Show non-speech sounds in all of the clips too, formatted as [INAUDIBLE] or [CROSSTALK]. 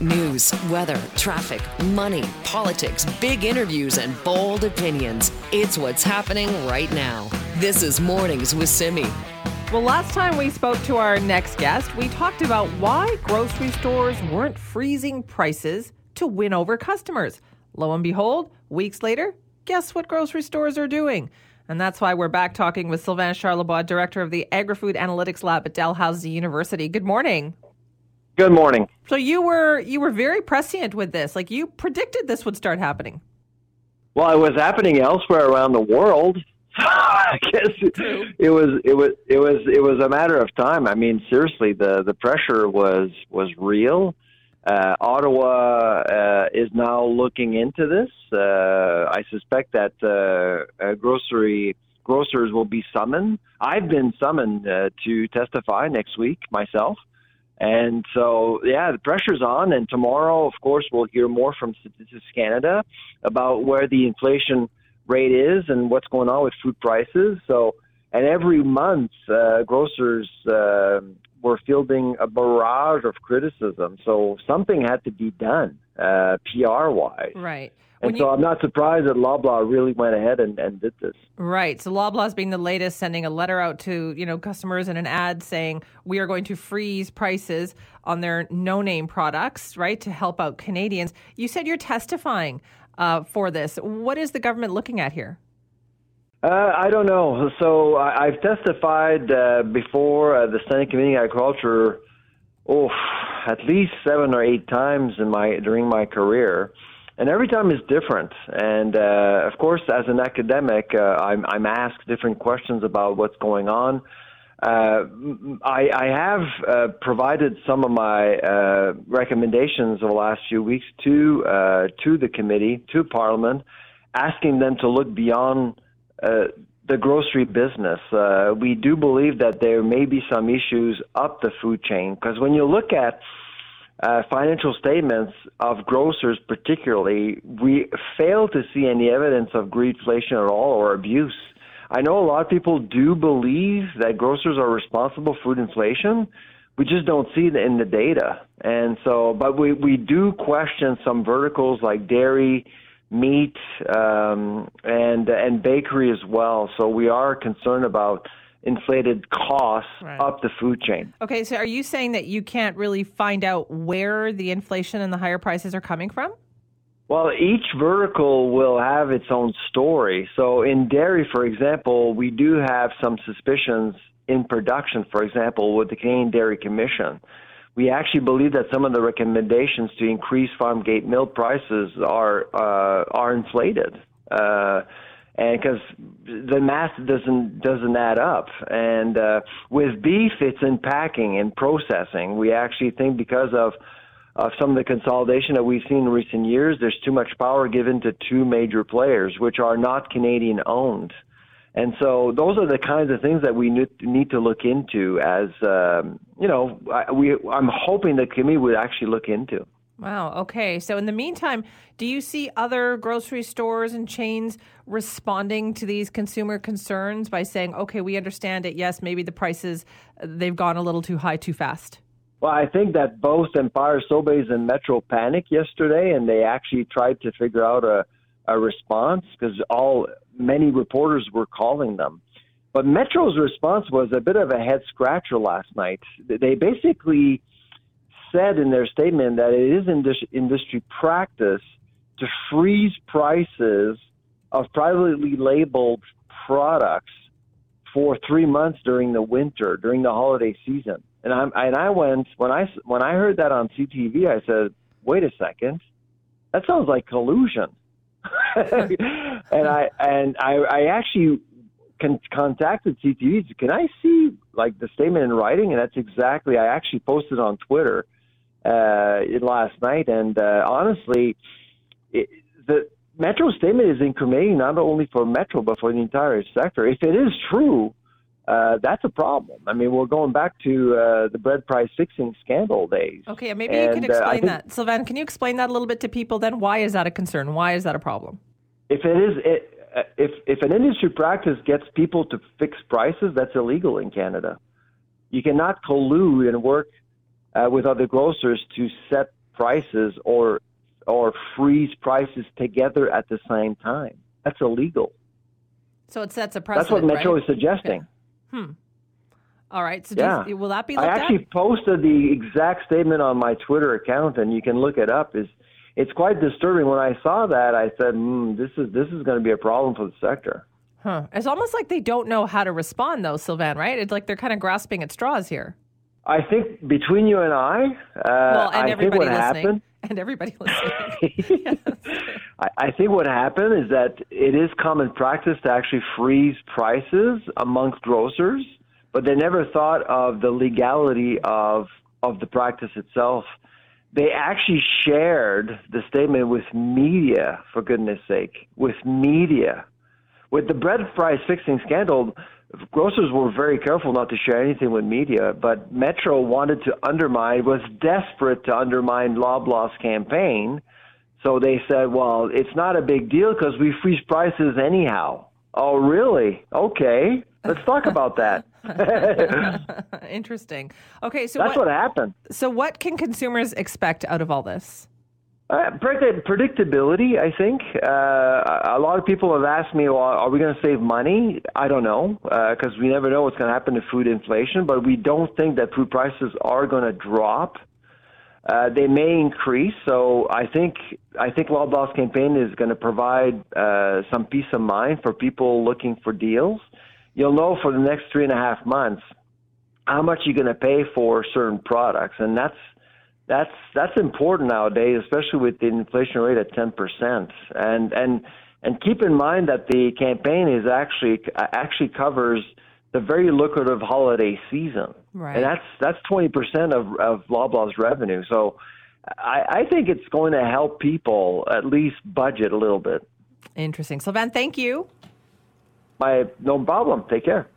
News, weather, traffic, money, politics, big interviews, and bold opinions. It's what's happening right now. This is Mornings with Simi. Well, last time we spoke to our next guest, we talked about why grocery stores weren't freezing prices to win over customers. Lo and behold, weeks later, guess what grocery stores are doing? And that's why we're back talking with Sylvain Charlebois, director of the Agri-Food Analytics Lab at Dalhousie University. Good morning. Good morning. So you were you were very prescient with this. Like you predicted this would start happening. Well, it was happening elsewhere around the world. [LAUGHS] I guess it, it was it was it was it was a matter of time. I mean, seriously, the the pressure was was real. Uh, Ottawa uh, is now looking into this. Uh, I suspect that uh, grocery grocers will be summoned. I've been summoned uh, to testify next week myself. And so, yeah, the pressure's on. And tomorrow, of course, we'll hear more from Statistics Canada about where the inflation rate is and what's going on with food prices. So, and every month, uh, grocers uh, were fielding a barrage of criticism. So something had to be done, uh, PR wise. Right. And so I'm not surprised that Loblaw really went ahead and, and did this. Right. So Loblaw's being the latest, sending a letter out to you know customers and an ad saying we are going to freeze prices on their no-name products, right, to help out Canadians. You said you're testifying uh, for this. What is the government looking at here? Uh, I don't know. So I, have testified uh, before uh, the Senate Committee on Agriculture, oh, at least seven or eight times in my during my career and every time is different. And uh, of course, as an academic, uh, I'm, I'm asked different questions about what's going on. Uh, I, I have uh, provided some of my uh, recommendations over the last few weeks to uh, to the committee, to Parliament, asking them to look beyond uh, the grocery business. Uh, we do believe that there may be some issues up the food chain because when you look at uh, financial statements of grocers, particularly, we fail to see any evidence of greedflation at all or abuse. I know a lot of people do believe that grocers are responsible for food inflation. We just don't see it in the data. And so, but we, we do question some verticals like dairy, meat, um, and bakery as well. So we are concerned about inflated costs right. up the food chain. Okay, so are you saying that you can't really find out where the inflation and the higher prices are coming from? Well, each vertical will have its own story. So in dairy, for example, we do have some suspicions in production, for example, with the Canadian Dairy Commission. We actually believe that some of the recommendations to increase farm gate milk prices are uh, are inflated. Uh, and because the math doesn't doesn't add up. And uh, with beef, it's in packing and processing. We actually think because of of some of the consolidation that we've seen in recent years, there's too much power given to two major players, which are not Canadian owned. And so those are the kinds of things that we need to look into as, um, you know, I, we, I'm hoping that committee would actually look into. Wow. Okay. So, in the meantime, do you see other grocery stores and chains responding to these consumer concerns by saying, okay, we understand it. Yes, maybe the prices, they've gone a little too high too fast? Well, I think that both Empire Sobeys and Metro panicked yesterday, and they actually tried to figure out a, a response because all many reporters were calling them. But Metro's response was a bit of a head scratcher last night. They basically said in their statement that it is industry practice to freeze prices of privately labeled products for three months during the winter, during the holiday season. And I and I went when I when I heard that on CTV, I said, "Wait a second, that sounds like collusion." [LAUGHS] and I and I, I actually con- contacted CTV. Can I see like the statement in writing? And that's exactly I actually posted on Twitter uh, last night. And uh, honestly, it, the Metro statement is incriminating not only for Metro but for the entire sector. If it is true, uh, that's a problem. I mean, we're going back to uh, the bread price fixing scandal days. Okay, maybe and, you can uh, explain uh, think, that, Sylvain. Can you explain that a little bit to people? Then, why is that a concern? Why is that a problem? If it is, it, uh, if if an industry practice gets people to fix prices, that's illegal in Canada. You cannot collude and work uh, with other grocers to set prices or or freeze prices together at the same time. That's illegal. So it sets a precedent. That's what Metro right? is suggesting. Okay. Hmm. All right. So yeah. you, will that be? I actually at? posted the exact statement on my Twitter account, and you can look it up. Is it's quite disturbing. When I saw that, I said, mm, "This is this is going to be a problem for the sector." Huh. It's almost like they don't know how to respond, though, Sylvain. Right? It's like they're kind of grasping at straws here. I think between you and I, uh, well, and I think what listening. happened, [LAUGHS] and everybody listening. [LAUGHS] I, I think what happened is that it is common practice to actually freeze prices amongst grocers, but they never thought of the legality of of the practice itself. They actually shared the statement with media, for goodness sake, with media. With the bread price fixing scandal, grocers were very careful not to share anything with media, but Metro wanted to undermine, was desperate to undermine Loblaw's campaign. So they said, well, it's not a big deal because we freeze prices anyhow. Oh, really? Okay. Let's talk about that. [LAUGHS] Interesting. Okay, so that's what, what, happened. So, what can consumers expect out of all this? Uh, predictability, I think. Uh, a lot of people have asked me, well, are we going to save money? I don't know, because uh, we never know what's going to happen to food inflation, but we don't think that food prices are going to drop. Uh, they may increase, so I think I think Loblaw's campaign is going to provide uh, some peace of mind for people looking for deals. You'll know for the next three and a half months how much you're going to pay for certain products, and that's that's that's important nowadays, especially with the inflation rate at ten percent. And and and keep in mind that the campaign is actually actually covers the very lucrative holiday season, right. and that's that's twenty percent of of Loblaw's revenue. So I, I think it's going to help people at least budget a little bit. Interesting, Sylvain. Thank you. My no problem. Take care.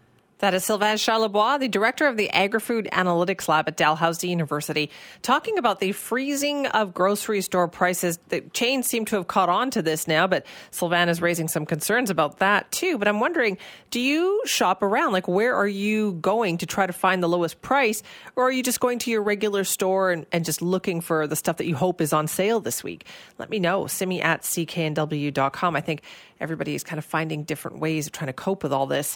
That is Sylvain Charlebois, the director of the Agri-Food Analytics Lab at Dalhousie University, talking about the freezing of grocery store prices. The chains seem to have caught on to this now, but Sylvain is raising some concerns about that too. But I'm wondering, do you shop around? Like, where are you going to try to find the lowest price? Or are you just going to your regular store and, and just looking for the stuff that you hope is on sale this week? Let me know. Simi at cknw.com. I think everybody is kind of finding different ways of trying to cope with all this.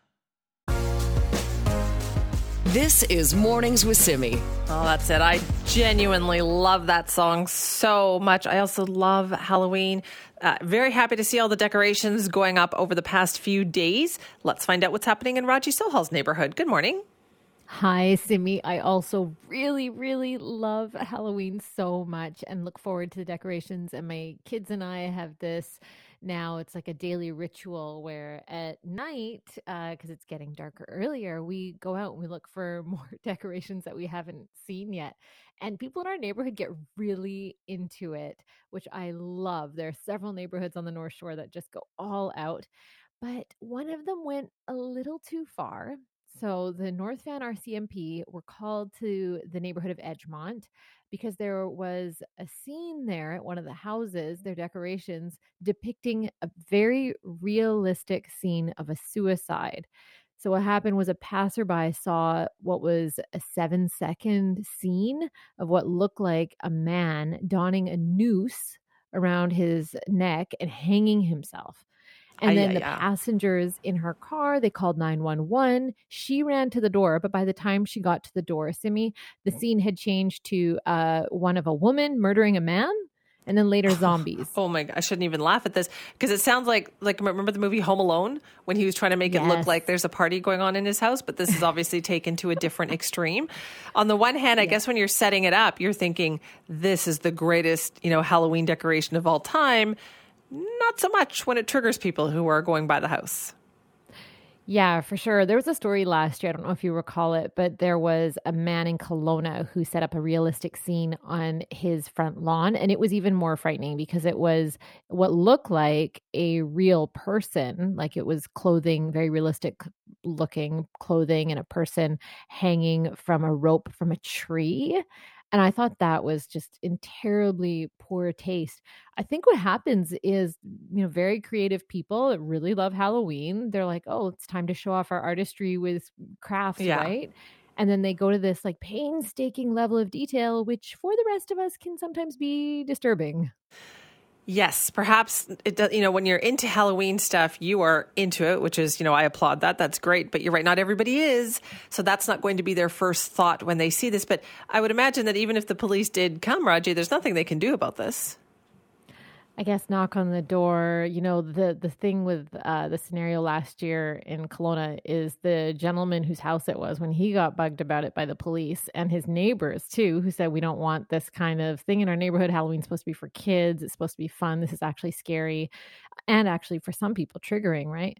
This is Mornings with Simi. Oh, that's it. I genuinely love that song so much. I also love Halloween. Uh, very happy to see all the decorations going up over the past few days. Let's find out what's happening in Raji Sohal's neighborhood. Good morning. Hi, Simi. I also really, really love Halloween so much and look forward to the decorations. And my kids and I have this now it's like a daily ritual where at night because uh, it's getting darker earlier we go out and we look for [LAUGHS] more decorations that we haven't seen yet and people in our neighborhood get really into it which i love. There are several neighborhoods on the north shore that just go all out but one of them went a little too far. So the North Van RCMP were called to the neighborhood of Edgemont because there was a scene there at one of the houses, their decorations depicting a very realistic scene of a suicide. So, what happened was a passerby saw what was a seven second scene of what looked like a man donning a noose around his neck and hanging himself. And then the passengers in her car, they called 911. She ran to the door, but by the time she got to the door, Simi, the scene had changed to uh, one of a woman murdering a man and then later [LAUGHS] zombies. oh my god, I shouldn't even laugh at this because it sounds like like remember the movie Home Alone when he was trying to make yes. it look like there's a party going on in his house, but this is obviously taken to a different [LAUGHS] extreme. On the one hand, I yeah. guess when you're setting it up, you're thinking this is the greatest, you know, Halloween decoration of all time. Not so much when it triggers people who are going by the house. Yeah, for sure. There was a story last year. I don't know if you recall it, but there was a man in Kelowna who set up a realistic scene on his front lawn. And it was even more frightening because it was what looked like a real person, like it was clothing, very realistic looking clothing, and a person hanging from a rope from a tree. And I thought that was just in terribly poor taste. I think what happens is, you know, very creative people that really love Halloween, they're like, oh, it's time to show off our artistry with crafts, yeah. right? And then they go to this like painstaking level of detail, which for the rest of us can sometimes be disturbing. Yes, perhaps it does. You know, when you're into Halloween stuff, you are into it, which is, you know, I applaud that. That's great. But you're right, not everybody is. So that's not going to be their first thought when they see this. But I would imagine that even if the police did come, Raji, there's nothing they can do about this. I guess knock on the door. You know, the the thing with uh, the scenario last year in Kelowna is the gentleman whose house it was when he got bugged about it by the police and his neighbors too, who said we don't want this kind of thing in our neighborhood. Halloween's supposed to be for kids. It's supposed to be fun. This is actually scary, and actually for some people triggering, right?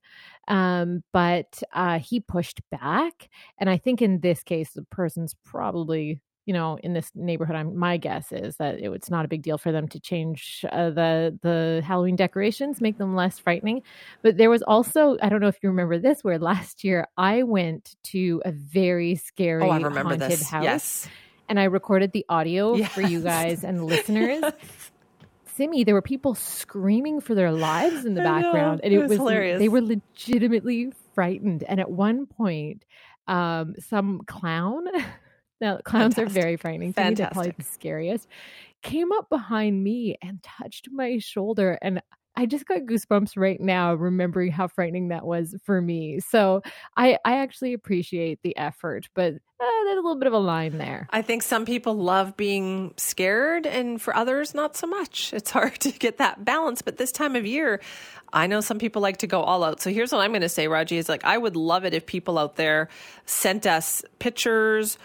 Um, but uh, he pushed back, and I think in this case the person's probably you know, in this neighborhood, I'm, my guess is that it, it's not a big deal for them to change uh, the the Halloween decorations, make them less frightening. But there was also, I don't know if you remember this, where last year I went to a very scary oh, I remember haunted this. house, yes. and I recorded the audio yes. for you guys and listeners. yes. [LAUGHS] Simi, there were people screaming for their lives in the background, and it, it was, was hilarious. They were legitimately frightened. And at one point, um, some clown [LAUGHS] Now, clowns Fantastic. are very frightening. To me, they're probably the scariest. Came up behind me and touched my shoulder, and I just got goosebumps right now remembering how frightening that was for me. So I, I actually appreciate the effort, but uh, there's a little bit of a line there. I think some people love being scared, and for others, not so much. It's hard [LAUGHS] to get that balance. But this time of year, I know some people like to go all out. So here's what I'm going to say, Raji, is like, I would love it if people out there sent us pictures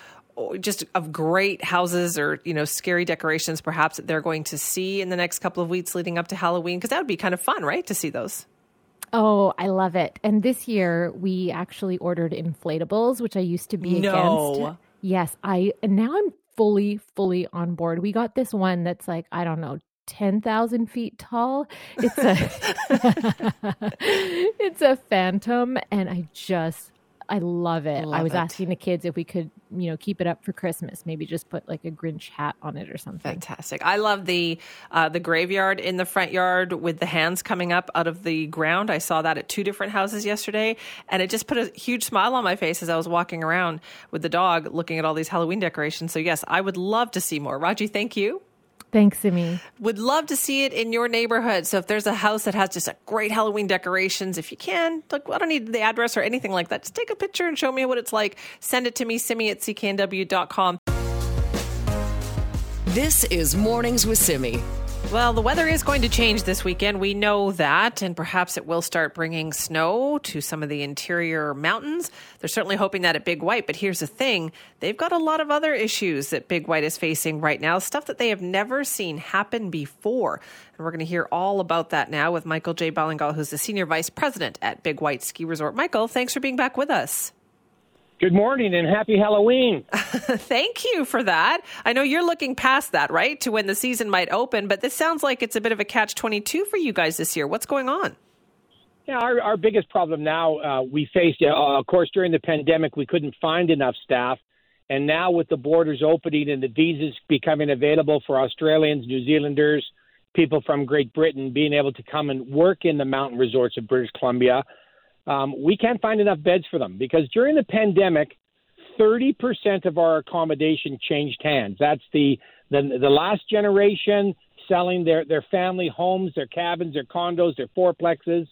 just of great houses or you know scary decorations perhaps that they're going to see in the next couple of weeks leading up to Halloween because that would be kind of fun right to see those Oh, I love it. And this year we actually ordered inflatables, which I used to be no. against. Yes, I and now I'm fully fully on board. We got this one that's like I don't know 10,000 feet tall. It's a [LAUGHS] [LAUGHS] it's a phantom and I just I love it. Love I was it. asking the kids if we could, you know, keep it up for Christmas. Maybe just put like a Grinch hat on it or something. Fantastic. I love the uh, the graveyard in the front yard with the hands coming up out of the ground. I saw that at two different houses yesterday, and it just put a huge smile on my face as I was walking around with the dog, looking at all these Halloween decorations. So yes, I would love to see more. Raji, thank you. Thanks, Simi. Would love to see it in your neighborhood. So if there's a house that has just a great Halloween decorations, if you can, like, I don't need the address or anything like that. Just take a picture and show me what it's like. Send it to me, simi at cknw.com. This is Mornings with Simi. Well, the weather is going to change this weekend. We know that, and perhaps it will start bringing snow to some of the interior mountains. They're certainly hoping that at Big White, but here's the thing they've got a lot of other issues that Big White is facing right now, stuff that they have never seen happen before. And we're going to hear all about that now with Michael J. Ballingall, who's the Senior Vice President at Big White Ski Resort. Michael, thanks for being back with us. Good morning and happy Halloween. [LAUGHS] Thank you for that. I know you're looking past that, right, to when the season might open, but this sounds like it's a bit of a catch 22 for you guys this year. What's going on? Yeah, our, our biggest problem now uh, we faced, uh, of course, during the pandemic, we couldn't find enough staff. And now with the borders opening and the visas becoming available for Australians, New Zealanders, people from Great Britain being able to come and work in the mountain resorts of British Columbia, um, we can't find enough beds for them because during the pandemic, 30% of our accommodation changed hands. That's the, the, the last generation selling their, their family homes, their cabins, their condos, their fourplexes.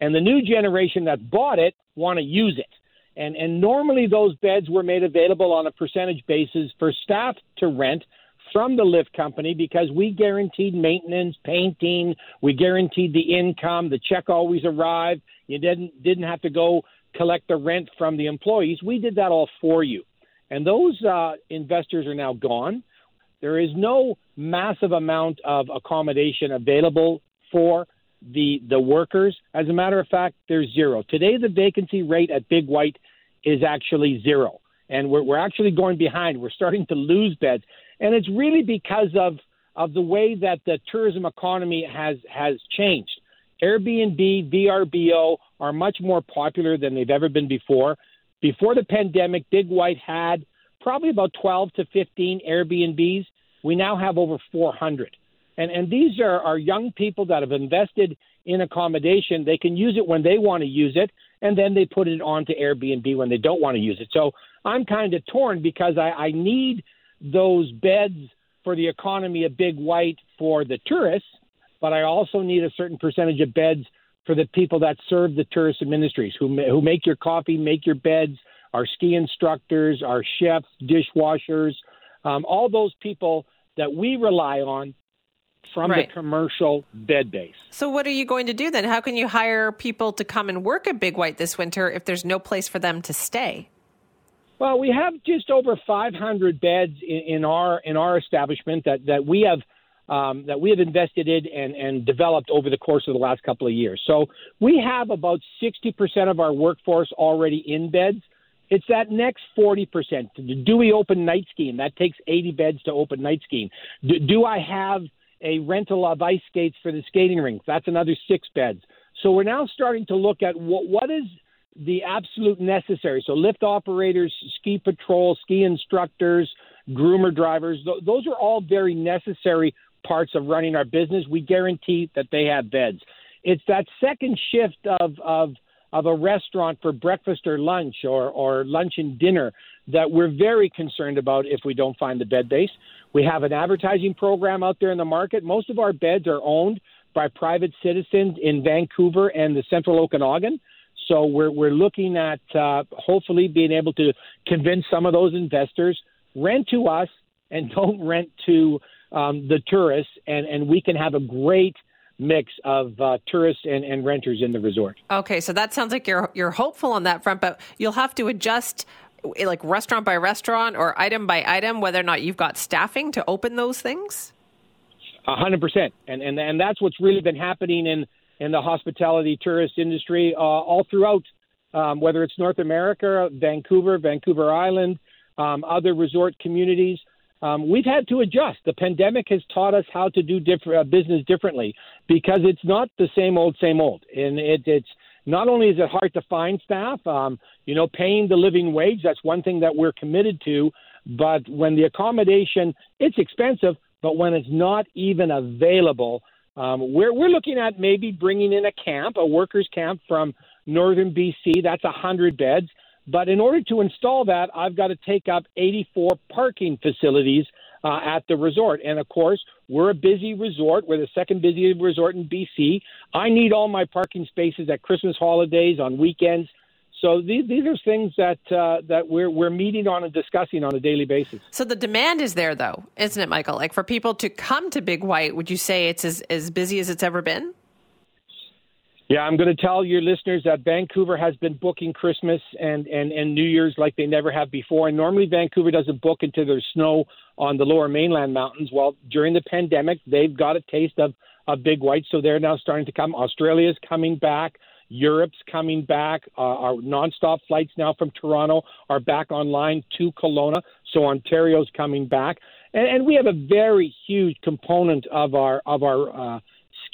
and the new generation that bought it want to use it. And, and normally those beds were made available on a percentage basis for staff to rent from the lift company because we guaranteed maintenance, painting, we guaranteed the income, the check always arrived. You didn't didn't have to go collect the rent from the employees. We did that all for you. And those uh, investors are now gone. There is no massive amount of accommodation available for the the workers. As a matter of fact, there's zero. Today, the vacancy rate at Big White is actually zero, and we're we're actually going behind. We're starting to lose beds, and it's really because of of the way that the tourism economy has has changed. Airbnb, VRBO are much more popular than they've ever been before. Before the pandemic, Big White had probably about 12 to 15 Airbnbs. We now have over 400. And, and these are, are young people that have invested in accommodation. They can use it when they want to use it, and then they put it onto Airbnb when they don't want to use it. So I'm kind of torn because I, I need those beds for the economy a Big White for the tourists, but I also need a certain percentage of beds for the people that serve the tourist industries who who make your coffee, make your beds, our ski instructors, our chefs, dishwashers, um, all those people that we rely on from right. the commercial bed base. So, what are you going to do then? How can you hire people to come and work at Big White this winter if there's no place for them to stay? Well, we have just over 500 beds in, in our in our establishment that that we have um, that we have invested in and, and developed over the course of the last couple of years. So we have about 60% of our workforce already in beds. It's that next 40%. Do we open night skiing? That takes 80 beds to open night skiing. Do, do I have a rental of ice skates for the skating rink. That's another six beds. So we're now starting to look at what what is the absolute necessary. So lift operators, ski patrol, ski instructors, groomer drivers, th- those are all very necessary parts of running our business. We guarantee that they have beds. It's that second shift of of of a restaurant for breakfast or lunch or, or lunch and dinner that we're very concerned about if we don't find the bed base. We have an advertising program out there in the market. Most of our beds are owned by private citizens in Vancouver and the central Okanagan. So we're, we're looking at uh, hopefully being able to convince some of those investors rent to us and [LAUGHS] don't rent to um, the tourists, and, and we can have a great mix of uh, tourists and, and renters in the resort. Okay, so that sounds like you're you're hopeful on that front, but you'll have to adjust like restaurant by restaurant or item by item whether or not you've got staffing to open those things. A hundred percent, and and and that's what's really been happening in in the hospitality tourist industry uh, all throughout, um, whether it's North America, Vancouver, Vancouver Island, um, other resort communities um, we've had to adjust. The pandemic has taught us how to do diff- uh, business differently because it's not the same old, same old. And it, it's not only is it hard to find staff, um, you know, paying the living wage, that's one thing that we're committed to. But when the accommodation, it's expensive, but when it's not even available, um, we're, we're looking at maybe bringing in a camp, a workers' camp from northern BC. That's a 100 beds. But in order to install that, I've got to take up 84 parking facilities uh, at the resort. And of course, we're a busy resort. We're the second busiest resort in BC. I need all my parking spaces at Christmas holidays, on weekends. So these these are things that uh, that we're we're meeting on and discussing on a daily basis. So the demand is there, though, isn't it, Michael? Like for people to come to Big White, would you say it's as as busy as it's ever been? Yeah, I'm going to tell your listeners that Vancouver has been booking Christmas and, and, and New Year's like they never have before. And normally Vancouver doesn't book until there's snow on the lower mainland mountains. Well, during the pandemic, they've got a taste of, of big white, so they're now starting to come. Australia's coming back. Europe's coming back. Uh, our nonstop flights now from Toronto are back online to Kelowna. So Ontario's coming back, and, and we have a very huge component of our of our uh,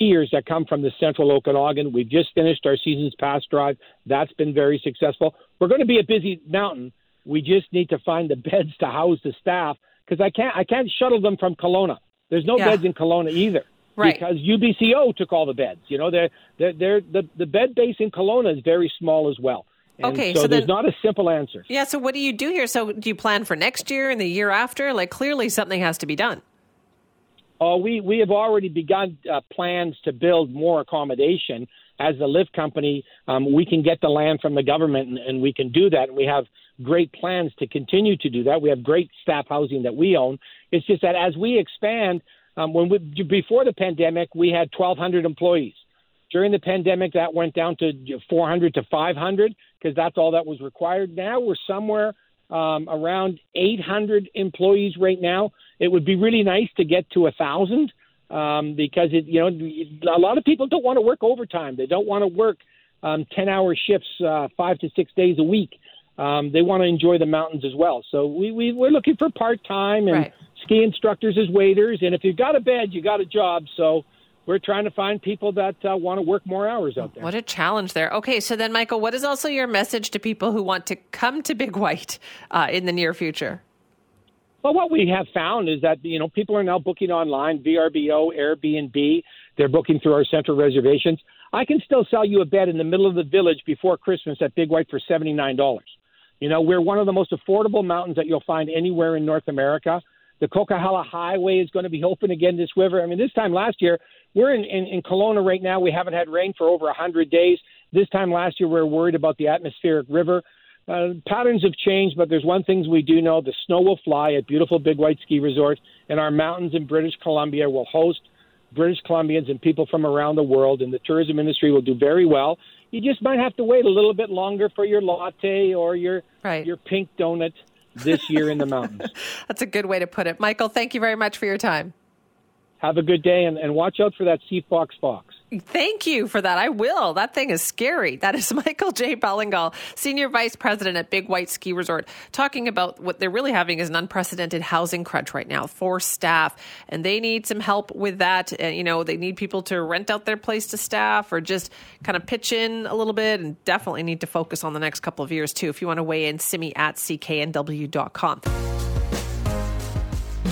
skiers that come from the central Okanagan. We've just finished our season's pass drive. That's been very successful. We're going to be a busy mountain. We just need to find the [LAUGHS] beds to house the staff because I can't I can't shuttle them from Kelowna. There's no yeah. beds in Kelowna either. Right. Because UBCO took all the beds. You know, they're, they're, they're, the, the bed base in Kelowna is very small as well. And okay, so, so there's then, not a simple answer. Yeah, so what do you do here? So do you plan for next year and the year after? Like clearly something has to be done. Oh, we, we have already begun uh, plans to build more accommodation as the lift company, um, we can get the land from the government and, and we can do that. And we have great plans to continue to do that. We have great staff housing that we own. It's just that as we expand, um, when we, before the pandemic, we had 1,200 employees. During the pandemic, that went down to 400 to 500 because that's all that was required. Now we're somewhere um, around 800 employees right now. It would be really nice to get to a thousand um, because it, you know, a lot of people don't want to work overtime. They don't want to work um, 10 hour shifts, uh, five to six days a week. Um, they want to enjoy the mountains as well. So we, we we're looking for part time and right. Ski instructors as waiters. And if you've got a bed, you got a job. So we're trying to find people that uh, want to work more hours out there. What a challenge there. Okay, so then, Michael, what is also your message to people who want to come to Big White uh, in the near future? Well, what we have found is that you know people are now booking online, VRBO, Airbnb. They're booking through our central reservations. I can still sell you a bed in the middle of the village before Christmas at Big White for seventy nine dollars. You know, we're one of the most affordable mountains that you'll find anywhere in North America. The Coquihalla Highway is going to be open again this winter. I mean, this time last year, we're in, in, in Kelowna right now. We haven't had rain for over 100 days. This time last year, we were worried about the atmospheric river. Uh, patterns have changed, but there's one thing we do know: the snow will fly at beautiful Big White Ski Resort, and our mountains in British Columbia will host British Columbians and people from around the world, and the tourism industry will do very well. You just might have to wait a little bit longer for your latte or your right. your pink donut this year in the mountains. [LAUGHS] That's a good way to put it, Michael. Thank you very much for your time. Have a good day, and, and watch out for that sea fox fox. Thank you for that. I will. That thing is scary. That is [LAUGHS] Michael J. Ballingall, Senior Vice President at Big White Ski Resort, talking about what they're really having is an unprecedented housing crunch right now for staff. And they need some help with that. Uh, you know, they need people to rent out their place to staff or just kind of pitch in a little bit and definitely need to focus on the next couple of years, too. If you want to weigh in, simi at cknw.com.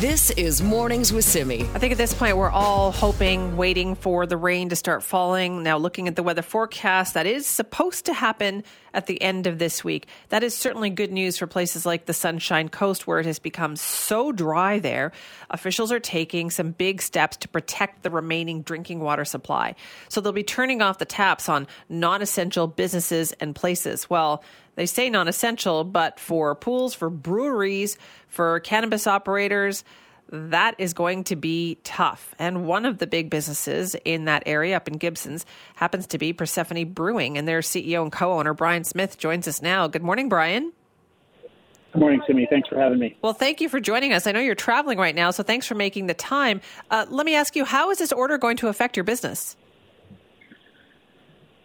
This is Mornings with Simi. I think at this point we're all hoping, waiting for the rain to start falling. Now, looking at the weather forecast, that is supposed to happen at the end of this week. That is certainly good news for places like the Sunshine Coast, where it has become so dry there. Officials are taking some big steps to protect the remaining drinking water supply. So they'll be turning off the taps on non essential businesses and places. Well, they say non essential, but for pools, for breweries, for cannabis operators, that is going to be tough. And one of the big businesses in that area up in Gibsons happens to be Persephone Brewing, and their CEO and co owner, Brian Smith, joins us now. Good morning, Brian. Good morning, Simi. Thanks for having me. Well, thank you for joining us. I know you're traveling right now, so thanks for making the time. Uh, let me ask you, how is this order going to affect your business?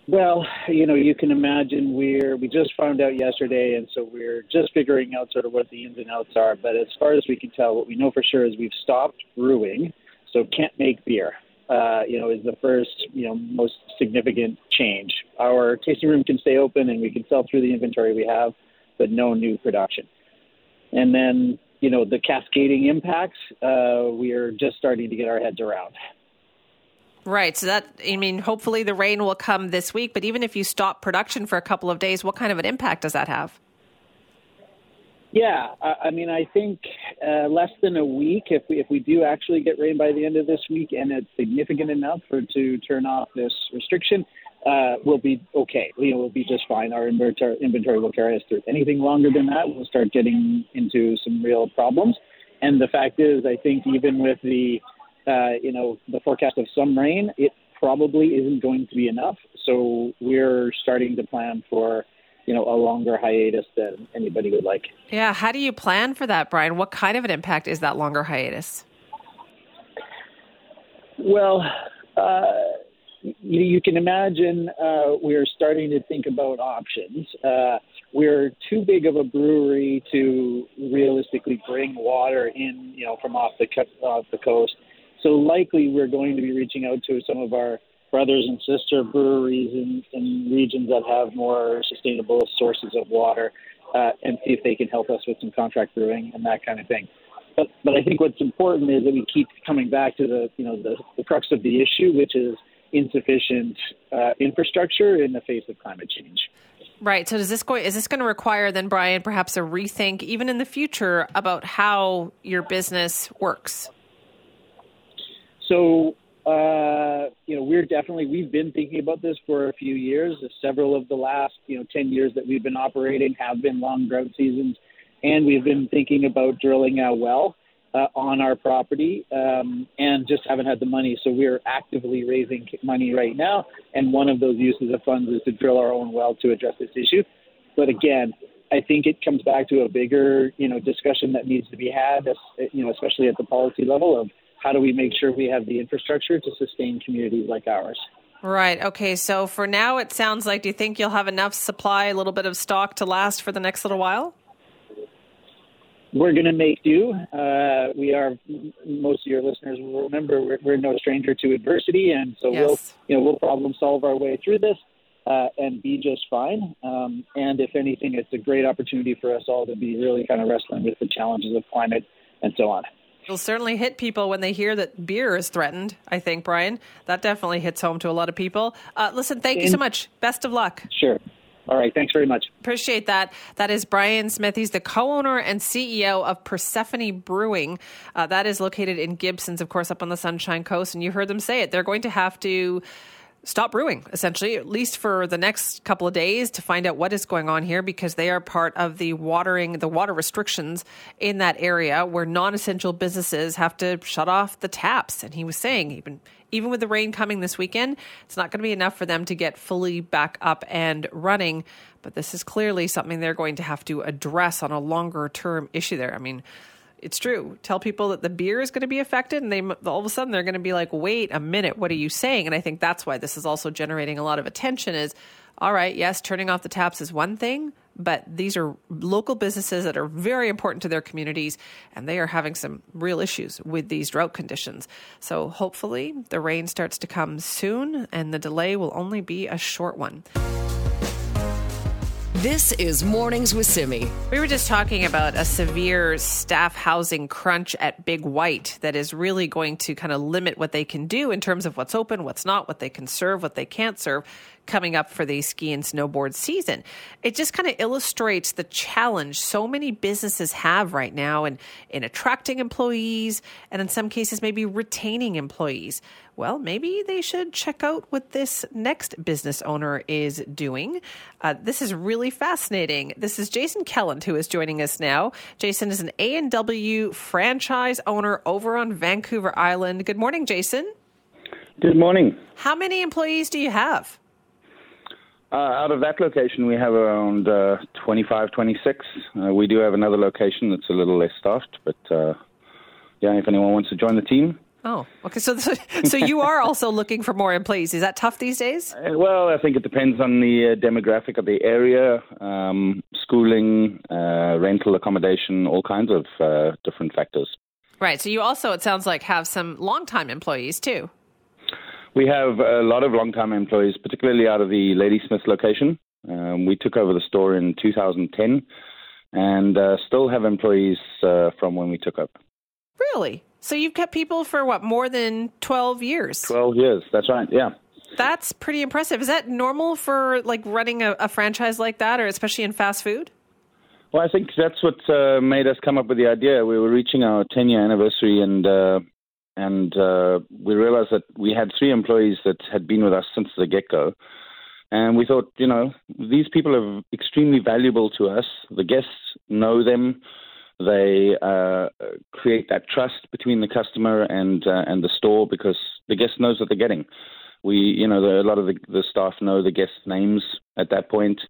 Well, you know, you can imagine we're we just found out yesterday, and so we're just figuring out sort of what the ins and outs are. But as far as we can tell, what we know for sure is we've stopped brewing, so can't make beer. Uh, you know, is the first you know most significant change. Our tasting room can stay open, and we can sell through the inventory we have, but no new production. And then you know the cascading impacts, uh, we are just starting to get our heads around. Right. So that, I mean, hopefully the rain will come this week, but even if you stop production for a couple of days, what kind of an impact does that have? Yeah, I, mean, I think uh, less than a week, if we if we do actually get rain by the end of this week, and it's significant enough for to turn off this restriction, uh, we'll be okay. We will be just fine. Our inventory inventory will carry us through. Anything longer than that, we'll start getting into some real problems. And the fact is, I think even with the uh, you know, the forecast of some rain, it probably isn't going to be enough. So we're starting to plan for, you know, a longer hiatus than anybody would like. Yeah. How do you plan for that, Brian? What kind of an impact is that longer hiatus? Well, uh, you, you, can imagine uh, we're starting to think about options. Uh, we're too big of a brewery to realistically bring water in, you know, from off the off the coast. So likely we're going to be reaching out to some of our brothers and sister breweries in, in regions that have more sustainable sources of water uh, and see if they can help us with some contract brewing and that kind of thing. But, but I think what's important is that we keep coming back to the you know the, the crux of the issue, which is insufficient uh, infrastructure in the face of climate change. Right. So, does this go? Is this going to require then, Brian, perhaps a rethink, even in the future, about how your business works? So uh, you know, we're definitely we've been thinking about this for a few years. Several of the last you know ten years that we've been operating have been long drought seasons, and we've been thinking about drilling a well uh, on our property, um, and just haven't had the money. So we're actively raising money right now, and one of those uses of funds is to drill our own well to address this issue. But again, I think it comes back to a bigger, you know, discussion that needs to be had, you know, especially at the policy level of how do we make sure we have the infrastructure to sustain communities like ours. Right. Okay. So for now, it sounds like. Do you think you'll have enough supply, a little bit of stock to last for the next little while? We're going to make do. Uh, we are. Most of your listeners will remember we're, we're no stranger to adversity, and so yes. we'll, you know, we'll problem solve our way through this uh, and be just fine. Um, and if anything, it's a great opportunity for us all to be really kind of wrestling with the challenges of climate and so on. It'll certainly hit people when they hear that beer is threatened. I think, Brian, that definitely hits home to a lot of people. Uh, listen, thank you so much. Best of luck. Sure. All right. Thanks very much. Appreciate that. That is Brian Smith. He's the co owner and CEO of Persephone Brewing. Uh, that is located in Gibsons, of course, up on the Sunshine Coast. And you heard them say it. They're going to have to stop brewing, essentially, at least for the next couple of days to find out what is going on here because they are part of the watering, the water restrictions in that area where non essential businesses have to shut off the taps. And he was saying, even, even with the rain coming this weekend, it's not going to be enough for them to get fully back up and running. But this is clearly something they're going to have to address on a longer term issue there. I mean, it's true. Tell people that the beer is going to be affected, and they all of a sudden they're going to be like, "Wait a minute, what are you saying?" And I think that's why this is also generating a lot of attention. Is all right, yes, turning off the taps is one thing, but these are local businesses that are very important to their communities, and they are having some real issues with these drought conditions. So hopefully, the rain starts to come soon, and the delay will only be a short one. This is Mornings with Simi. We were just talking about a severe staff housing crunch at Big White that is really going to kind of limit what they can do in terms of what's open, what's not, what they can serve, what they can't serve coming up for the ski and snowboard season. It just kind of illustrates the challenge so many businesses have right now in, in attracting employees and in some cases maybe retaining employees. Well, maybe they should check out what this next business owner is doing. Uh, this is really fascinating. This is Jason Kelland who is joining us now. Jason is an A&W franchise owner over on Vancouver Island. Good morning, Jason. Good morning. How many employees do you have? Uh, out of that location, we have around uh, 25, 26. Uh, we do have another location that's a little less staffed, but uh, yeah, if anyone wants to join the team. Oh, okay. So, so you are also looking for more employees. Is that tough these days? Uh, well, I think it depends on the uh, demographic of the area, um, schooling, rental accommodation, all kinds of different factors. Right. So you also, it sounds like, have some long-time employees too. We have a lot of long-time employees, particularly out of the Ladysmith location. Um, we took over the store in 2010 and uh, still have employees uh, from when we took over. Really? So you've kept people for what, more than 12 years? 12 years, that's right, yeah. That's pretty impressive. Is that normal for like running a, a franchise like that, or especially in fast food? Well, I think that's what uh, made us come up with the idea. We were reaching our 10 year anniversary, and uh, and uh, we realized that we had three employees that had been with us since the get go. And we thought, you know, these people are extremely valuable to us. The guests know them. They uh, create that trust between the customer and uh, and the store because the guest knows what they're getting. We, you know, the, a lot of the, the staff know the guests' names at that point,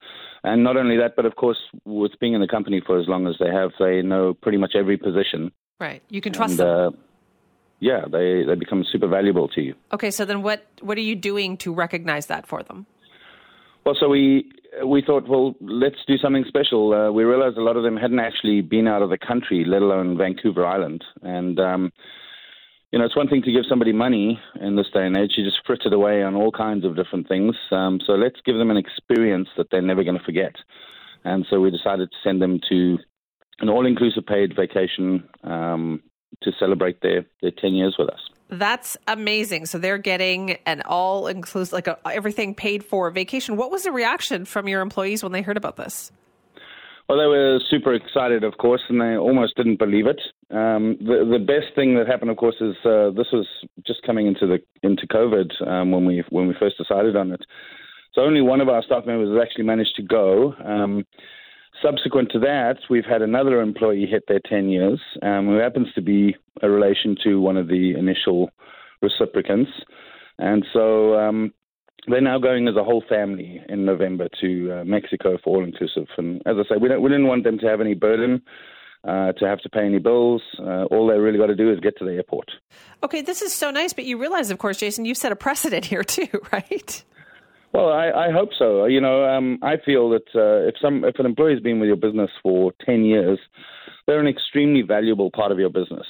and not only that, but of course, with being in the company for as long as they have, they know pretty much every position. Right, you can trust and, them. Yeah, they, they become super valuable to you. Okay, so then what, what are you doing to recognize that for them? Well, so we we thought, well, let's do something special. Uh, we realized a lot of them hadn't actually been out of the country, let alone Vancouver Island. And, um, you know, it's one thing to give somebody money in this day and age. You just frit it away on all kinds of different things. Um, so let's give them an experience that they're never going to forget. And so we decided to send them to an all-inclusive paid vacation um, to celebrate their, their 10 years with us. That's amazing. So they're getting an all inclusive, like a, everything paid for vacation. What was the reaction from your employees when they heard about this? Well, they were super excited, of course, and they almost didn't believe it. Um, the the best thing that happened, of course, is uh, this was just coming into the into COVID um, when we when we first decided on it. So only one of our staff members has actually managed to go. Um, subsequent to that, we've had another employee hit their 10 years, um, who happens to be a relation to one of the initial reciprocants. And so um, they're now going as a whole family in November to uh, Mexico for all inclusive. And as I say, we, don't, we didn't want them to have any burden. Uh, to have to pay any bills. Uh, all they really got to do is get to the airport. Okay, this is so nice, but you realize, of course, Jason, you've set a precedent here too, [LAUGHS] right? Well, I, I hope so. You know, um, I feel that uh, if some if an employee's been with your business for ten years, they're an extremely valuable part of your business,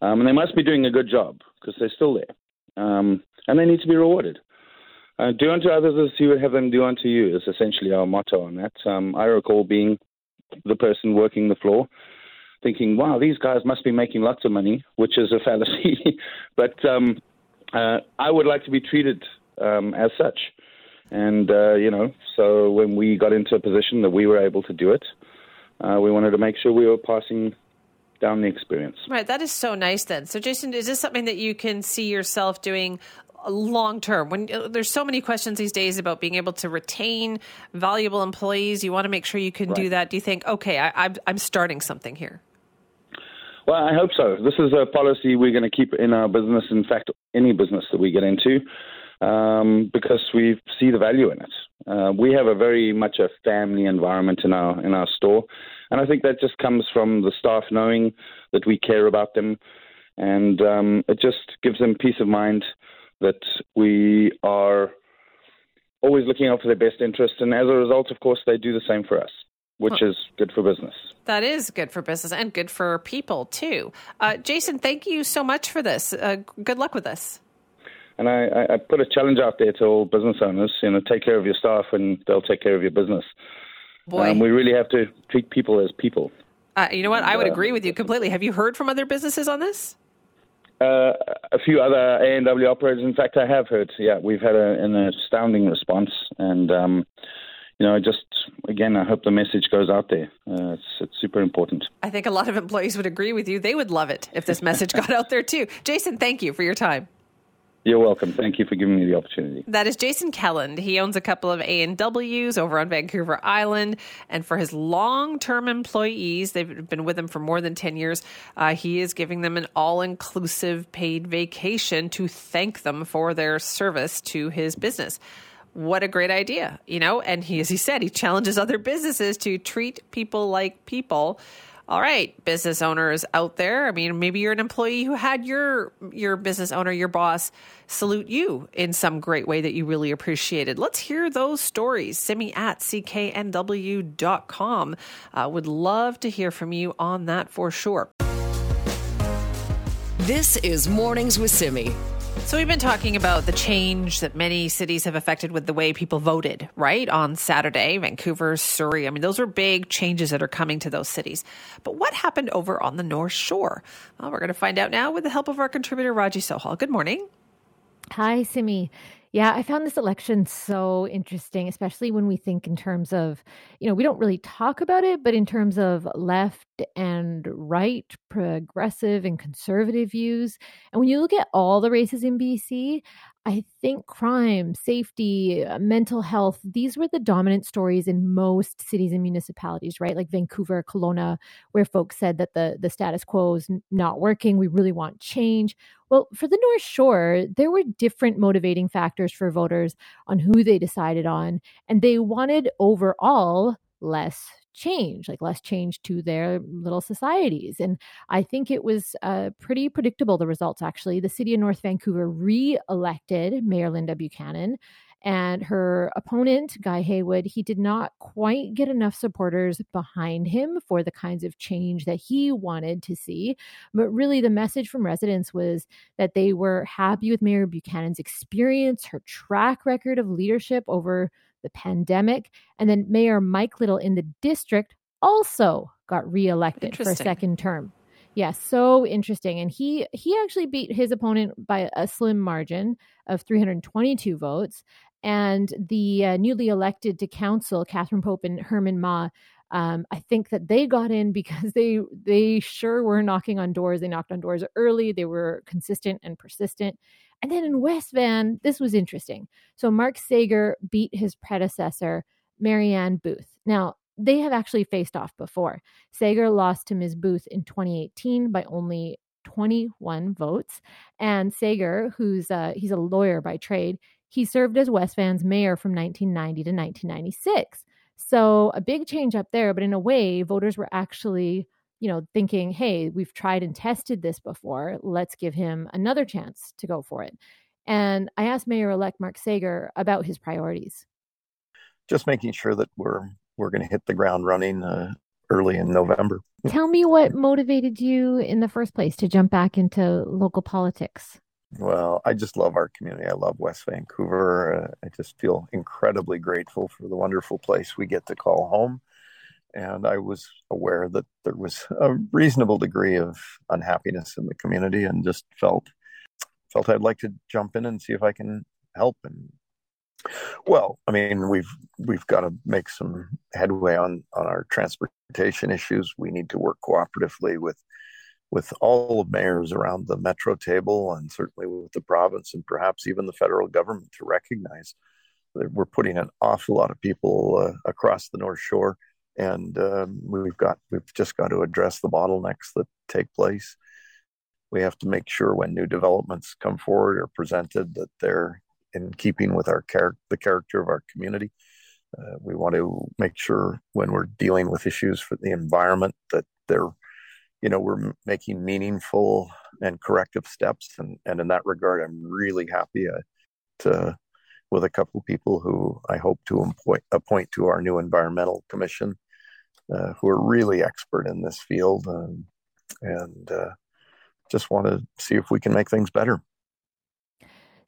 um, and they must be doing a good job because they're still there, um, and they need to be rewarded. Uh, do unto others as you would have them do unto you is essentially our motto on that. Um, I recall being the person working the floor, thinking, "Wow, these guys must be making lots of money," which is a fallacy. [LAUGHS] but um, uh, I would like to be treated um, as such, and uh, you know, so when we got into a position that we were able to do it, uh, we wanted to make sure we were passing down the experience. Right, that is so nice. Then, so Jason, is this something that you can see yourself doing long term? When uh, there's so many questions these days about being able to retain valuable employees. You want to make sure you can right. do that. Do you think okay I, I'm, I'm starting something here well i hope so. This is a policy we're going to keep in our business. In fact any business that we get into um, because we see the value in it uh, we have a very much a family environment in our in our store and i think that just comes from the staff knowing that we care about them and um, it just gives them peace of mind that we are always looking out for their best interests. And as a result, of course, they do the same for us, which well, is good for business. That is good for business and good for people, too. Uh, Jason, thank you so much for this. Uh, good luck with this. And I, I, put a challenge out there to all business owners, you know, take care of your staff and they'll take care of your business. Boy. Um, we really have to treat people as people. Uh, you know what? I would uh, agree with you completely. Have you heard from other businesses on this? Uh, a few other A&W operators. In fact, I have heard. Yeah, we've had a, an astounding response, and um, you know, just again, I hope the message goes out there. Uh, it's, it's super important. I think a lot of employees would agree with you. They would love it if this message [LAUGHS] got out there too. Jason, thank you for your time. You're welcome. Thank you for giving me the opportunity. That is Jason Kelland. He owns a couple of A and W's over on Vancouver Island, and for his long-term employees, they've been with him for more than ten years. Uh, he is giving them an all-inclusive paid vacation to thank them for their service to his business. What a great idea, you know! And he, as he said, he challenges other businesses to treat people like people all right, business owners out there. I mean, maybe you're an employee who had your your business owner, your boss, salute you in some great way that you really appreciated. Let's hear those stories. Simi at cknw.com. Uh, would love to hear from you on that for sure. This is Mornings with Simi. So, we've been talking about the change that many cities have affected with the way people voted, right? On Saturday, Vancouver, Surrey. I mean, those are big changes that are coming to those cities. But what happened over on the North Shore? Well, we're going to find out now with the help of our contributor, Raji Sohal. Good morning. Hi, Simi. Yeah, I found this election so interesting, especially when we think in terms of, you know, we don't really talk about it, but in terms of left and right, progressive and conservative views. And when you look at all the races in BC, I think crime, safety, uh, mental health, these were the dominant stories in most cities and municipalities, right? Like Vancouver, Kelowna, where folks said that the, the status quo is not working. We really want change. Well, for the North Shore, there were different motivating factors for voters on who they decided on. And they wanted overall less change, like less change to their little societies. And I think it was uh, pretty predictable, the results actually. The city of North Vancouver re elected Mayor Linda Buchanan. And her opponent, Guy Haywood, he did not quite get enough supporters behind him for the kinds of change that he wanted to see. But really, the message from residents was that they were happy with Mayor Buchanan's experience, her track record of leadership over the pandemic. And then Mayor Mike Little in the district also got reelected for a second term. Yeah, so interesting. And he he actually beat his opponent by a slim margin of 322 votes. And the uh, newly elected to council, Catherine Pope and Herman Mah, Um, I think that they got in because [LAUGHS] they they sure were knocking on doors. They knocked on doors early. They were consistent and persistent. And then in West Van, this was interesting. So Mark Sager beat his predecessor, Mary-Ann Booth. Now, they have actually faced off before. Sager lost to Ms. Booth in 2018 by only 21 votes. And Sager, who's uh, he's a lawyer by trade, he served as West Van's mayor from 1990 to 1996. So a big change up there, but in a way, voters were actually, you know, thinking, hey, we've tried and tested this before. Let's give him another chance to go for it. And I asked Mayor elect Mark Sager about his priorities. Just making sure that we're we're going to hit the ground running uh, early in November. [LAUGHS] Tell me what motivated you in the first place to jump back into local politics. Well, I just love our community. I love West Vancouver. Uh, I just feel incredibly grateful for the wonderful place we get to call home. And I was aware that there was a reasonable degree of unhappiness in the community, and just felt felt I'd like to jump in and see if I can help. And well, I mean, we've we've got to make some headway on on our transportation issues. We need to work cooperatively with with all mayors around the metro table and certainly with the province and perhaps even the federal government to recognize that we're putting an awful lot of people uh, across the North Shore, and um, we've got we've just got to address the bottlenecks that take place. We have to make sure when new developments come forward or presented that they're in keeping with our char- the character of our community. Uh, we want to make sure when we're dealing with issues for the environment that they're you know we're making meaningful and corrective steps and, and in that regard i'm really happy uh, to with a couple of people who i hope to appoint, appoint to our new environmental commission uh, who are really expert in this field um, and uh, just want to see if we can make things better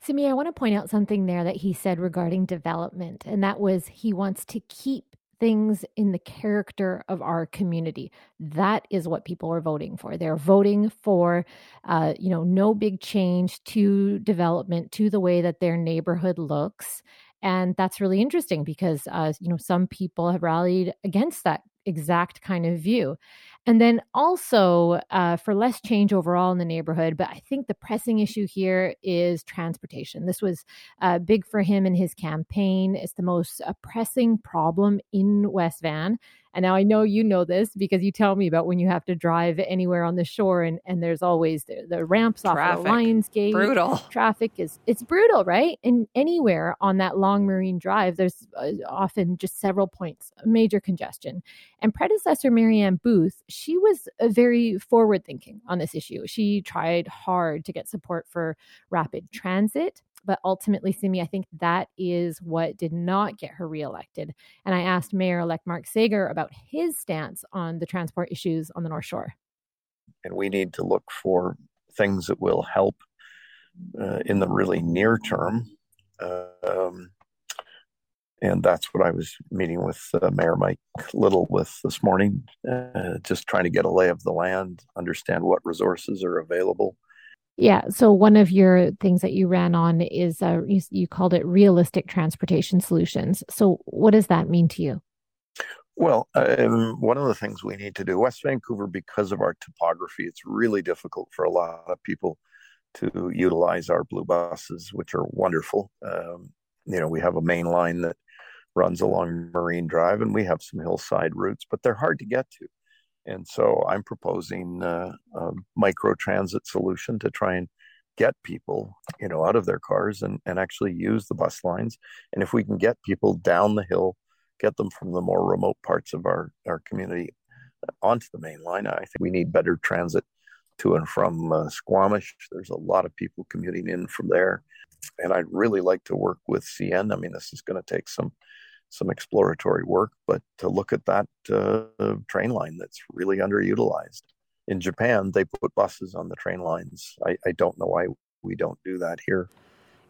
Simi, I want to point out something there that he said regarding development, and that was he wants to keep things in the character of our community. That is what people are voting for. They're voting for, uh, you know, no big change to development, to the way that their neighborhood looks. And that's really interesting because, uh, you know, some people have rallied against that exact kind of view. And then also uh, for less change overall in the neighborhood, but I think the pressing issue here is transportation. This was uh, big for him in his campaign. It's the most uh, pressing problem in West Van. And now I know you know this because you tell me about when you have to drive anywhere on the shore and, and there's always the, the ramps traffic. off the Lions Gate. Brutal. Traffic is, it's brutal, right? And anywhere on that long marine drive, there's uh, often just several points, major congestion. And predecessor Mary-Ann Booth, she was very forward thinking on this issue. She tried hard to get support for rapid transit but ultimately, Simi, I think that is what did not get her reelected. And I asked Mayor elect Mark Sager about his stance on the transport issues on the North Shore. And we need to look for things that will help uh, in the really near term. Um, and that's what I was meeting with uh, Mayor Mike Little with this morning, uh, just trying to get a lay of the land, understand what resources are available, yeah. So one of your things that you ran on is uh, you, you called it realistic transportation solutions. So what does that mean to you? Well, um, one of the things we need to do, West Vancouver, because of our topography, it's really difficult for a lot of people to utilize our blue buses, which are wonderful. Um, you know, we have a main line that runs along Marine Drive, and we have some hillside routes, but they're hard to get to. And so I'm proposing uh, a micro transit solution to try and get people, you know, out of their cars and, and actually use the bus lines. And if we can get people down the hill, get them from the more remote parts of our, our community onto the main line, I think we need better transit to and from uh, Squamish. There's a lot of people commuting in from there. And I'd really like to work with CN. I mean, this is going to take some some exploratory work, but to look at that uh, train line that's really underutilized. In Japan, they put buses on the train lines. I, I don't know why we don't do that here.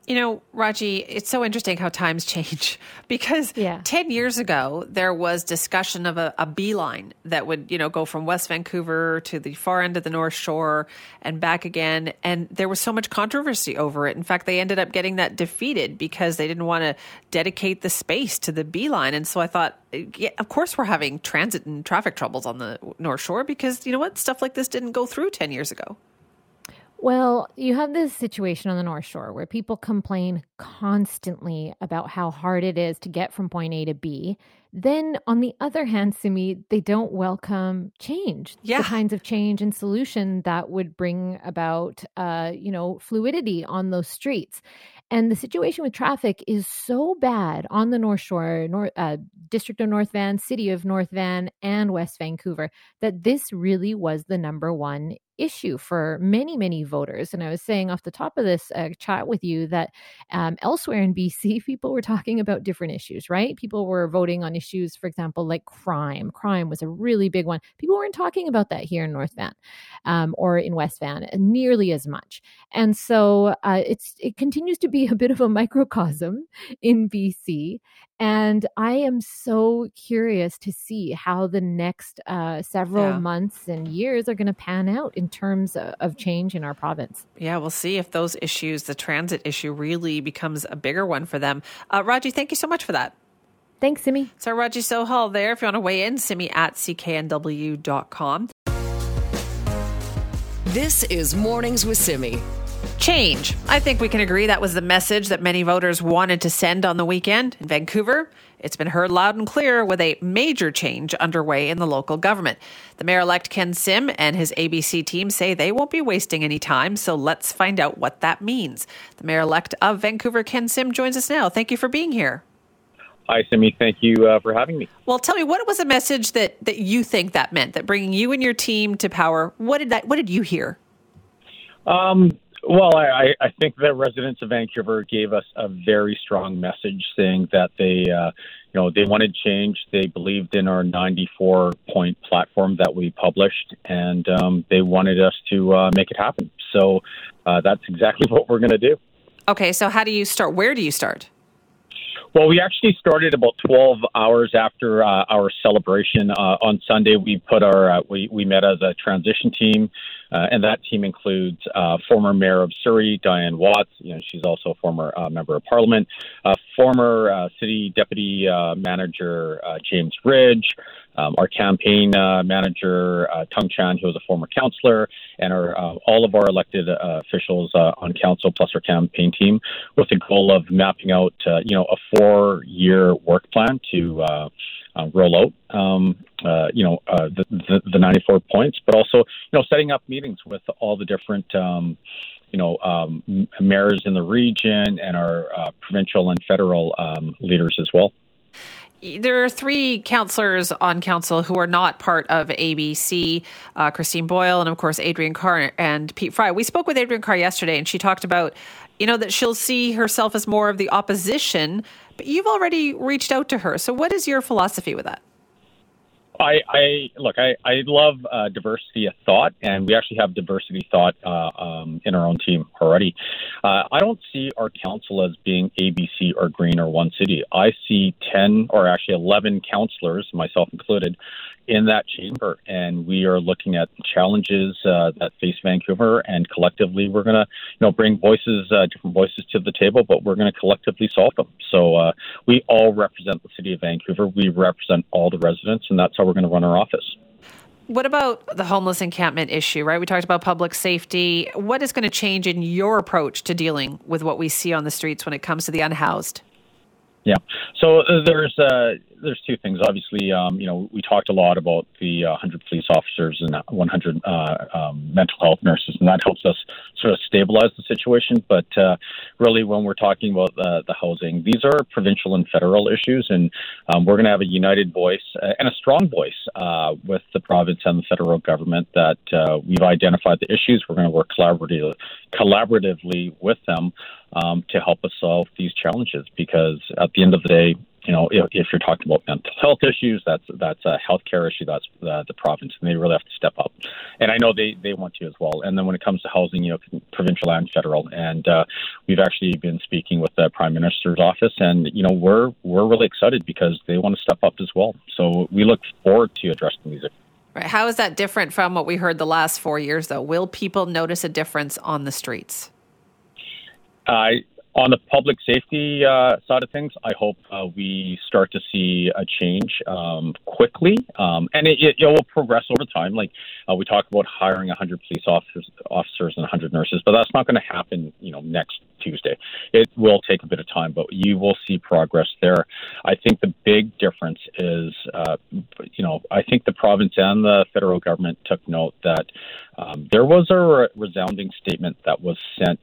You know, Raji, it's so interesting how times change [LAUGHS] because yeah. 10 years ago, there was discussion of a, a B-Line that would, you know, go from West Vancouver to the far end of the North Shore and back again. And there was so much controversy over it. In fact, they ended up getting that defeated because they didn't want to dedicate the space to the B-Line. And so I thought, yeah, of course, we're having transit and traffic troubles on the North Shore because, you know what, stuff like this didn't go through 10 years ago. Well, you have this situation on the North Shore where people complain constantly about how hard it is to get from point A to B. Then, on the other hand, Simi, they don't welcome change, yeah. the kinds of change and solution that would bring about, uh, you know, fluidity on those streets. And the situation with traffic is so bad on the North Shore, North, uh, District of North Van, City of North Van, and West Vancouver that this really was the number one issue for many, many voters. And I was saying off the top of this uh, chat with you that um, elsewhere in BC, [LAUGHS] people were talking about different issues, right? People were voting on issues, for example, like crime. Crime was a really big one. People weren't talking about that here in North Van um, or in West Van nearly as much. And so uh, it's it continues to be a bit of a microcosm in BC. And I am so curious to see how the next uh, several yeah. months and years are going to pan out in terms of, of, change in our province. Yeah, we'll see if those issues, the transit issue, really becomes a bigger one for them. Uh, Raji, thank you so much for that. Thanks, Simi. So, Raji Sohal there. If you want to weigh in, simi at cknw.com. This is Mornings with Simi. Change. I think we can agree that was the message that many voters wanted to send on the weekend. In Vancouver, it's been heard loud and clear with a major change underway in the local government. The mayor elect Ken Sim and his ABC team say they won't be wasting any time, so let's find out what that means. The mayor elect of Vancouver, Ken Sim, joins us now. Thank you for being here. Hi, Simi. Thank you uh, for having me. Well, tell me, what was the message that, that you think that meant, that bringing you and your team to power? What did that? What did you hear? Um, well, I, I think that residents of Vancouver gave us a very strong message saying that they, uh, you know, they wanted change. They believed in our 94 point platform that we published, and um, they wanted us to uh, make it happen. So uh, that's exactly [LAUGHS] what we're going to do. Okay, so how do you start? Where do you start? Well, we actually started about 12 hours after uh, our celebration uh, on Sunday. We put our uh, we we met as a transition team, uh, and that team includes uh, former mayor of Surrey, Dianne Watts. You know, she's also a former uh, member of parliament, former city deputy manager James Ridge, um, our campaign manager Tung Chan, who was a former councillor, and our all of our elected officials on council plus our campaign team, with the goal of mapping out you know a four four-year work plan to uh, uh, roll out, um, uh, you know, uh, the, the, the 94 points, but also, you know, setting up meetings with all the different, um, you know, um, mayors in the region and our uh, provincial and federal um, leaders as well there are three counselors on council who are not part of ABC uh, Christine Boyle, and of course, Adriane Carr and Pete Fry. We spoke with Adriane Carr yesterday, and she talked about, you know, that she'll see herself as more of the opposition but you've already reached out to her. So, what is your philosophy with that? I, I look. I, I love uh, diversity of thought, and we actually have diversity thought uh, um, in our own team already. Uh, I don't see our council as being ABC or Green or OneCity. I see ten or actually eleven councillors, myself included, in that chamber, and we are looking at challenges uh, that face Vancouver, and collectively we're going to, you know, bring voices, uh, different voices to the table, but we're going to collectively solve them. So uh, we all represent the city of Vancouver. We represent all the residents, and that's how we're going to run our office. What about the homeless encampment issue, right? We talked about public safety. What is going to change in your approach to dealing with what we see on the streets when it comes to the unhoused? Yeah. So uh, there's uh, there's two things. Obviously, um, you know, we talked a lot about the uh, 100 police officers and 100 uh, um, mental health nurses, and that helps us sort of stabilize the situation. But uh, really, when we're talking about uh, the housing, these are provincial and federal issues, and um, we're going to have a united voice uh, and a strong voice uh, with the province and the federal government that we've identified the issues. We're going to work collaboratively, collaboratively with them um, to help us solve these challenges because at the end of the day, you know, if, if, you're talking about mental health issues, that's that's a healthcare issue. That's the, the province, and they really have to step up. And I know they they want to as well. And then when it comes to housing, you know, provincial and federal, and uh, we've actually been speaking with the prime minister's office, and you know, we're we're really excited because they want to step up as well. So we look forward to addressing these. Right. How is that different from what we heard the last four years, though? Will people notice a difference on the streets? Uh, on the public safety uh, side of things, I hope uh, we start to see a change um, quickly, um, and it, it, it, will progress over time. Like uh, we talk about hiring 100 police officers, officers and 100 nurses, but that's not going to happen, you know, next Tuesday. It will take a bit of time, but you will see progress there. I think the big difference is, uh, you know, I think the province and the federal government took note that um, there was a re- resounding statement that was sent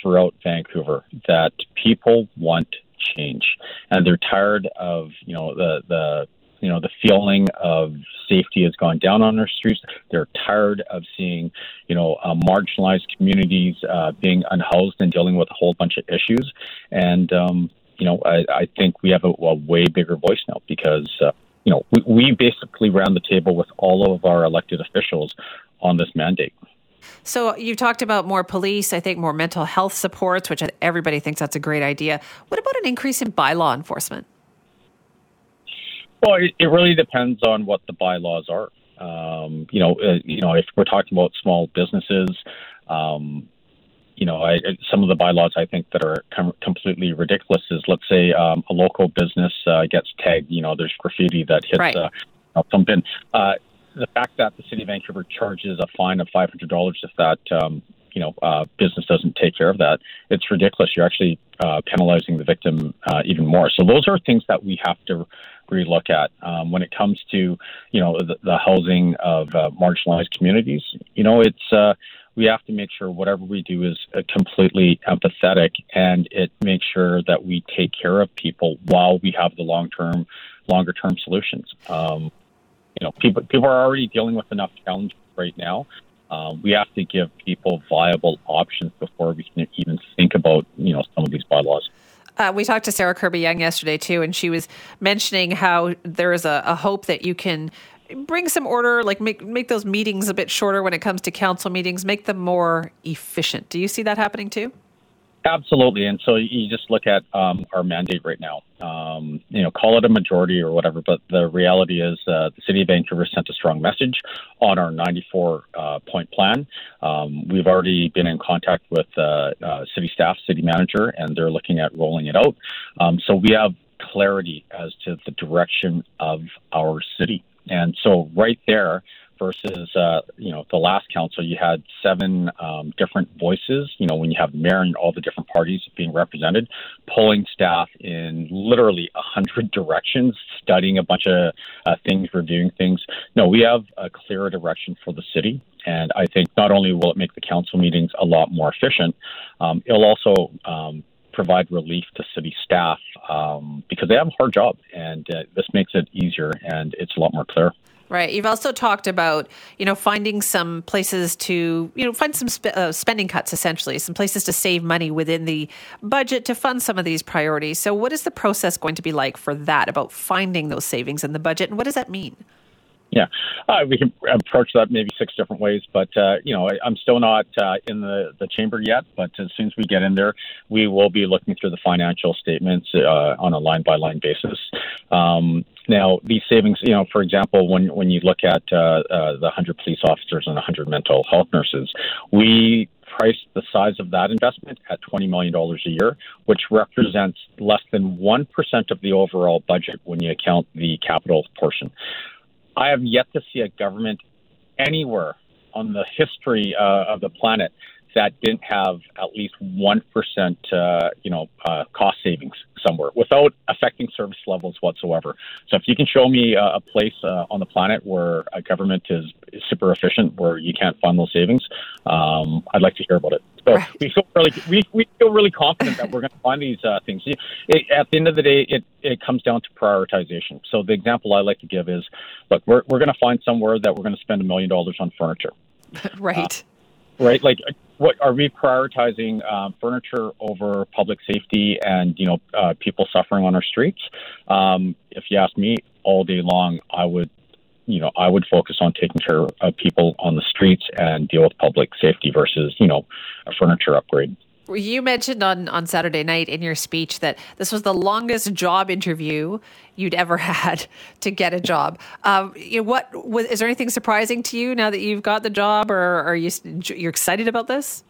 throughout Vancouver that people want change and they're tired of you know the the you know the feeling of safety has gone down on their streets. They're tired of seeing you know uh, marginalized communities uh, being unhoused and dealing with a whole bunch of issues. And um, you know I, I think we have a, a way bigger voice now because. Uh, you know, we, we basically round the table with all of our elected officials on this mandate. So you talked about more police, I think more mental health supports, which everybody thinks that's a great idea. What about an increase in bylaw enforcement? Well, it, it really depends on what the bylaws are. Um, you know, uh, you know, if we're talking about small businesses, um, you know, I, some of the bylaws I think that are com- completely ridiculous is, let's say, um, a local business uh, gets tagged. You know, there's graffiti that hits right. uh, something. Uh, the fact that the city of Vancouver charges a fine of five hundred dollars if that um, you know uh, business doesn't take care of that, it's ridiculous. You're actually uh, penalizing the victim uh, even more. So those are things that we have to relook at um, when it comes to you know the, the housing of uh, marginalized communities. You know, it's uh, we have to make sure whatever we do is uh, completely empathetic and it makes sure that we take care of people while we have the long term, longer term solutions. Um, you know, people people are already dealing with enough challenges right now. Um, we have to give people viable options before we can even think about you know some of these bylaws. Uh, we talked to Sarah Kirby-Yung yesterday too, and she was mentioning how there is a, a hope that you can bring some order, like make make those meetings a bit shorter when it comes to council meetings, make them more efficient. Do you see that happening too? Absolutely, and so you just look at um, our mandate right now. Um, you know, call it a majority or whatever, but the reality is uh, the city of Vancouver sent a strong message on our 94 uh, point plan. Um, we've already been in contact with uh, uh city staff, city manager, and they're looking at rolling it out. Um, so we have clarity as to the direction of our city, and so right there versus uh, you know the last council you had seven um, different voices you know when you have mayor and all the different parties being represented pulling staff in literally a hundred [LAUGHS] directions studying a bunch of uh, things reviewing things no we have a clearer direction for the city and I think not only will it make the council meetings a lot more efficient um, it'll also um, provide relief to city staff um, because they have a hard job, and uh, this makes it easier and it's a lot more clear. Right. You've also talked about, you know, finding some places to, you know, find some sp- uh, spending cuts essentially, some places to save money within the budget to fund some of these priorities. So, what is the process going to be like for that about finding those savings in the budget, and what does that mean? Yeah, uh, we can approach that maybe six different ways, but uh, you know, I, am still not uh, in the, the chamber yet. But as soon as we get in there, we will be looking through the financial statements uh, on a line by line basis. Um, now, these savings, you know, for example, when when you look at uh, uh, the 100 police officers and 100 mental health nurses, we priced the size of that investment at $20 million a year, which represents less than 1% of the overall budget when you account the capital portion. I have yet to see a government anywhere on the history uh, of the planet that didn't have at least one percent, uh, you know, uh, cost savings somewhere without affecting service levels whatsoever. So if you can show me a, a place uh, on the planet where a government is, is, super efficient, where you can't fund those savings, um, I'd like to hear about it. So right. we feel really we, we feel really confident that we're going [LAUGHS] to find these uh, things. It, at the end of the day, it it comes down to prioritization. So the example I like to give is, look, we're we're going to find somewhere that we're going to spend a million dollars on furniture. [LAUGHS] right. Uh, right? Like what are we prioritizing uh, furniture over public safety and you know uh, people suffering on our streets? Um, if you ask me, all day long, I would you know I would focus on taking care of people on the streets and deal with public safety versus you know a furniture upgrade. You mentioned on, on Saturday night in your speech that this was the longest job interview you'd ever [LAUGHS] had to get a job. Um, you know, what was, is there anything surprising to you now that you've got the job, or are you you're excited about this?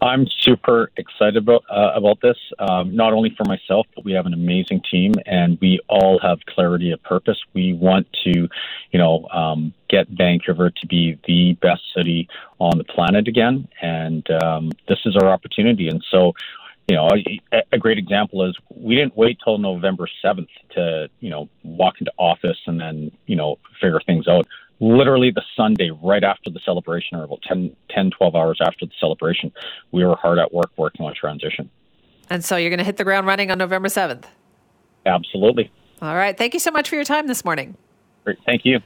I'm super excited about uh, about this. Um, not only for myself, but we have an amazing team, and we all have clarity of purpose. We want to, you know, um, get Vancouver to be the best city on the planet again, and um, this is our opportunity. And so, you know, a, a great example is we didn't wait till November seventh to, you know, walk into office and then, you know, figure things out literally the Sunday right after the celebration, or about 10, 10, 12 hours after the celebration, we were hard at work working on transition. And so you're going to hit the ground running on November 7th? Absolutely. All right. Thank you so much for your time this morning. Great. Thank you.